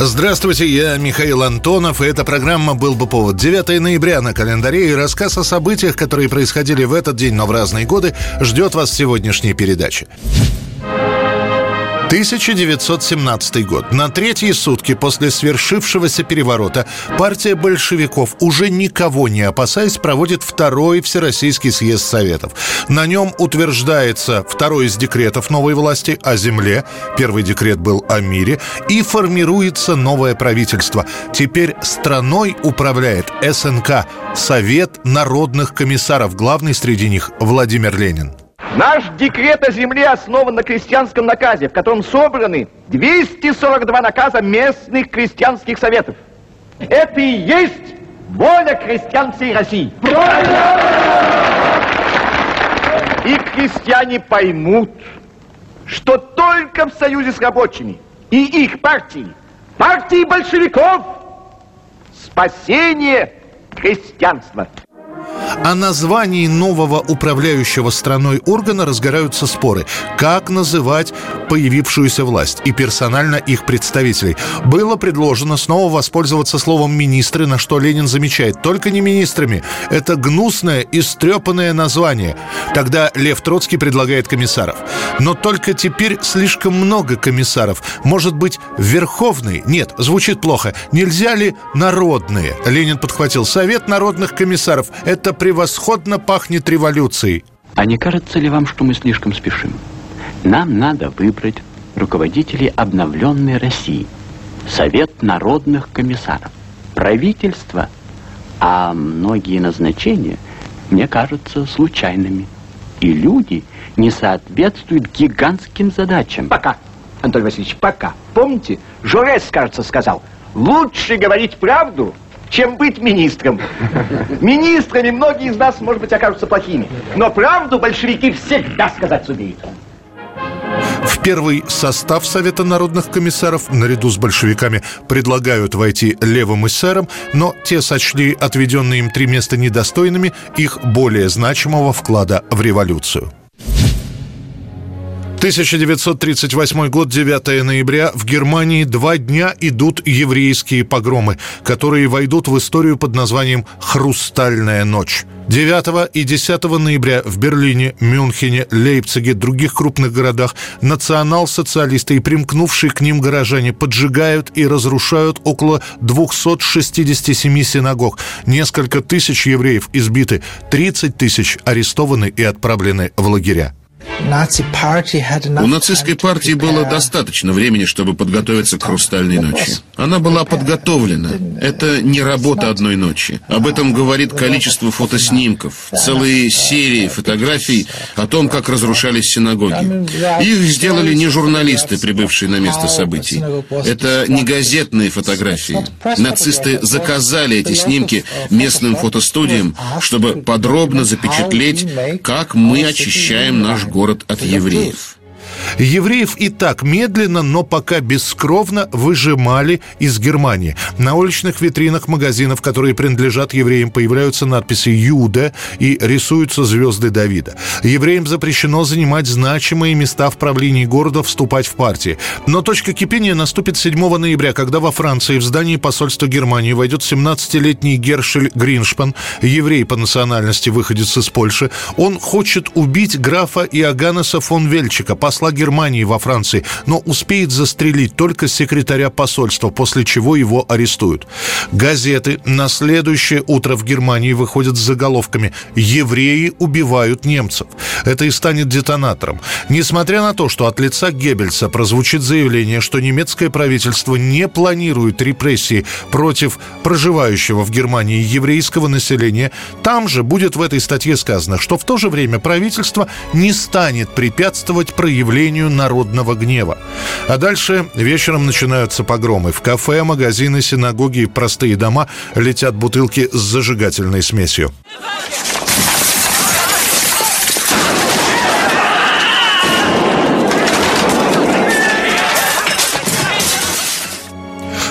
Здравствуйте, я Михаил Антонов, и эта программа «Был бы повод». 9 ноября на календаре и рассказ о событиях, которые происходили в этот день, но в разные годы, ждет вас в сегодняшней передаче. 1917 год. На третьи сутки после свершившегося переворота партия большевиков, уже никого не опасаясь, проводит второй Всероссийский съезд Советов. На нем утверждается второй из декретов новой власти о земле, первый декрет был о мире, и формируется новое правительство. Теперь страной управляет СНК – Совет народных комиссаров, главный среди них Владимир Ленин. Наш декрет о земле основан на крестьянском наказе, в котором собраны 242 наказа местных крестьянских советов. Это и есть воля крестьян всей России. И крестьяне поймут, что только в союзе с рабочими и их партией, партией большевиков, спасение крестьянства. О названии нового управляющего страной органа разгораются споры. Как называть появившуюся власть и персонально их представителей? Было предложено снова воспользоваться словом «министры», на что Ленин замечает. Только не министрами. Это гнусное, истрепанное название. Тогда Лев Троцкий предлагает комиссаров. Но только теперь слишком много комиссаров. Может быть, верховный? Нет, звучит плохо. Нельзя ли народные? Ленин подхватил. Совет народных комиссаров. Это превосходно пахнет революцией. А не кажется ли вам, что мы слишком спешим? Нам надо выбрать руководителей обновленной России. Совет народных комиссаров. Правительство. А многие назначения, мне кажутся, случайными. И люди не соответствуют гигантским задачам. Пока, Анатолий Васильевич, пока. Помните, Жорес, кажется, сказал, лучше говорить правду, чем быть министром. Министрами многие из нас, может быть, окажутся плохими. Но правду большевики всегда сказать сумеют. В первый состав Совета народных комиссаров наряду с большевиками предлагают войти левым эсерам, но те сочли отведенные им три места недостойными их более значимого вклада в революцию. 1938 год, 9 ноября. В Германии два дня идут еврейские погромы, которые войдут в историю под названием «Хрустальная ночь». 9 и 10 ноября в Берлине, Мюнхене, Лейпциге, других крупных городах национал-социалисты и примкнувшие к ним горожане поджигают и разрушают около 267 синагог. Несколько тысяч евреев избиты, 30 тысяч арестованы и отправлены в лагеря. У нацистской партии было достаточно времени, чтобы подготовиться к «Хрустальной ночи». Она была подготовлена. Это не работа одной ночи. Об этом говорит количество фотоснимков, целые серии фотографий о том, как разрушались синагоги. Их сделали не журналисты, прибывшие на место событий. Это не газетные фотографии. Нацисты заказали эти снимки местным фотостудиям, чтобы подробно запечатлеть, как мы очищаем наш город город от евреев. Евреев и так медленно, но пока бескровно выжимали из Германии. На уличных витринах магазинов, которые принадлежат евреям, появляются надписи «Юда» и рисуются звезды Давида. Евреям запрещено занимать значимые места в правлении города, вступать в партии. Но точка кипения наступит 7 ноября, когда во Франции в здании посольства Германии войдет 17-летний Гершель Гриншпан, еврей по национальности, выходец из Польши. Он хочет убить графа Иоганнеса фон Вельчика, посла Германии во Франции, но успеет застрелить только секретаря посольства, после чего его арестуют. Газеты на следующее утро в Германии выходят с заголовками «Евреи убивают немцев». Это и станет детонатором. Несмотря на то, что от лица Геббельса прозвучит заявление, что немецкое правительство не планирует репрессии против проживающего в Германии еврейского населения, там же будет в этой статье сказано, что в то же время правительство не станет препятствовать проявлению усилению народного гнева. А дальше вечером начинаются погромы. В кафе, магазины, синагоги и простые дома летят бутылки с зажигательной смесью.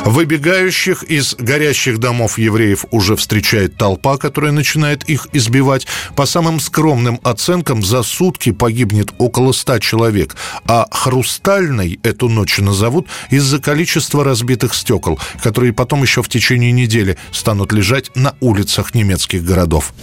Выбегающих из горящих домов евреев уже встречает толпа, которая начинает их избивать. По самым скромным оценкам, за сутки погибнет около ста человек, а «Хрустальной» эту ночь назовут из-за количества разбитых стекол, которые потом еще в течение недели станут лежать на улицах немецких городов.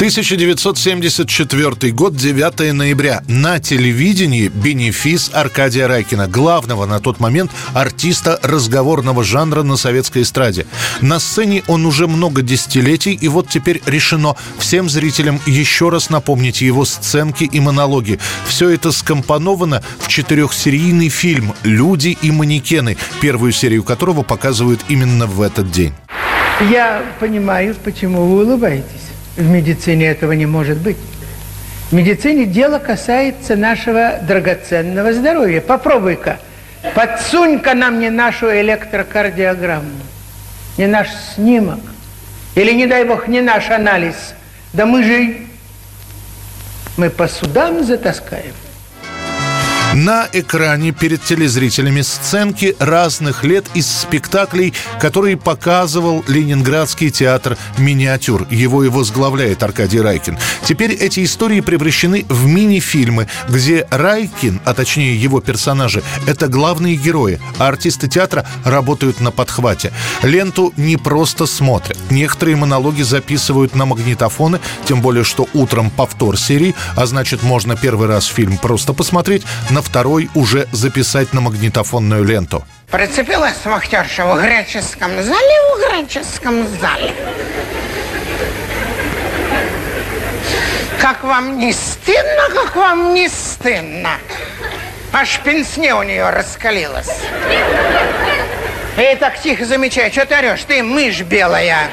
1974 год, 9 ноября. На телевидении бенефис Аркадия Райкина, главного на тот момент артиста разговорного жанра на советской эстраде. На сцене он уже много десятилетий, и вот теперь решено всем зрителям еще раз напомнить его сценки и монологи. Все это скомпоновано в четырехсерийный фильм «Люди и манекены», первую серию которого показывают именно в этот день. Я понимаю, почему вы улыбаетесь. В медицине этого не может быть. В медицине дело касается нашего драгоценного здоровья. Попробуй-ка, подсунь-ка нам не нашу электрокардиограмму, не наш снимок, или, не дай бог, не наш анализ. Да мы же, мы по судам затаскаем. На экране перед телезрителями сценки разных лет из спектаклей, которые показывал Ленинградский театр «Миниатюр». Его и возглавляет Аркадий Райкин. Теперь эти истории превращены в мини-фильмы, где Райкин, а точнее его персонажи, это главные герои, а артисты театра работают на подхвате. Ленту не просто смотрят. Некоторые монологи записывают на магнитофоны, тем более, что утром повтор серии, а значит, можно первый раз фильм просто посмотреть, на на второй уже записать на магнитофонную ленту. Прицепилась вахтерша в греческом зале, в греческом зале. Как вам не стыдно, как вам не стыдно. Аж пенсне у нее раскалилась. И так тихо замечай, что ты орешь? Ты мышь белая.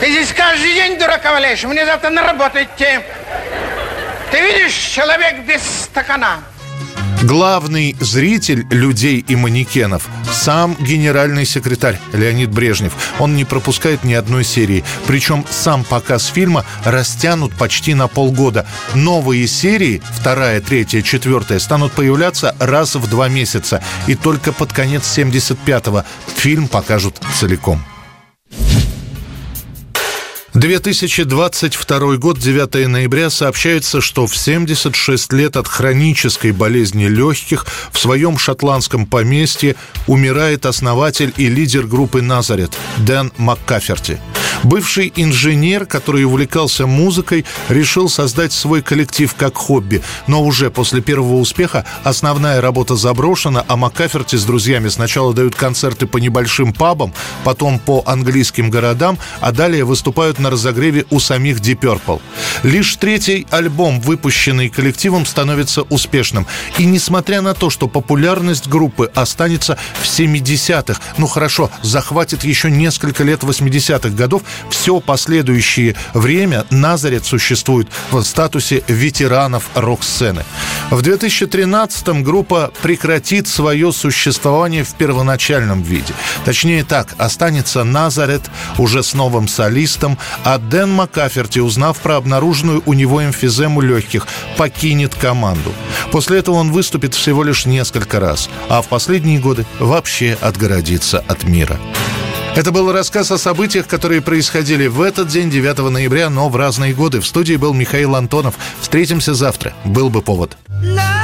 Ты здесь каждый день дурака валяешь, мне завтра на работу идти. Ты видишь, человек без стакана. Главный зритель людей и манекенов – сам генеральный секретарь Леонид Брежнев. Он не пропускает ни одной серии. Причем сам показ фильма растянут почти на полгода. Новые серии, вторая, третья, четвертая, станут появляться раз в два месяца. И только под конец 75-го фильм покажут целиком. 2022 год, 9 ноября, сообщается, что в 76 лет от хронической болезни легких в своем шотландском поместье умирает основатель и лидер группы «Назарет» Дэн Маккаферти – Бывший инженер, который увлекался музыкой, решил создать свой коллектив как хобби. Но уже после первого успеха основная работа заброшена, а Маккаферти с друзьями сначала дают концерты по небольшим пабам, потом по английским городам, а далее выступают на разогреве у самих Deep Purple. Лишь третий альбом, выпущенный коллективом, становится успешным. И несмотря на то, что популярность группы останется в 70-х, ну хорошо, захватит еще несколько лет 80-х годов, все последующее время Назарет существует в статусе ветеранов рок-сцены. В 2013-м группа прекратит свое существование в первоначальном виде. Точнее так, останется Назарет уже с новым солистом, а Дэн Маккаферти, узнав про обнаруженную у него эмфизему легких, покинет команду. После этого он выступит всего лишь несколько раз, а в последние годы вообще отгородится от мира. Это был рассказ о событиях, которые происходили в этот день, 9 ноября, но в разные годы. В студии был Михаил Антонов. Встретимся завтра. Был бы повод. No!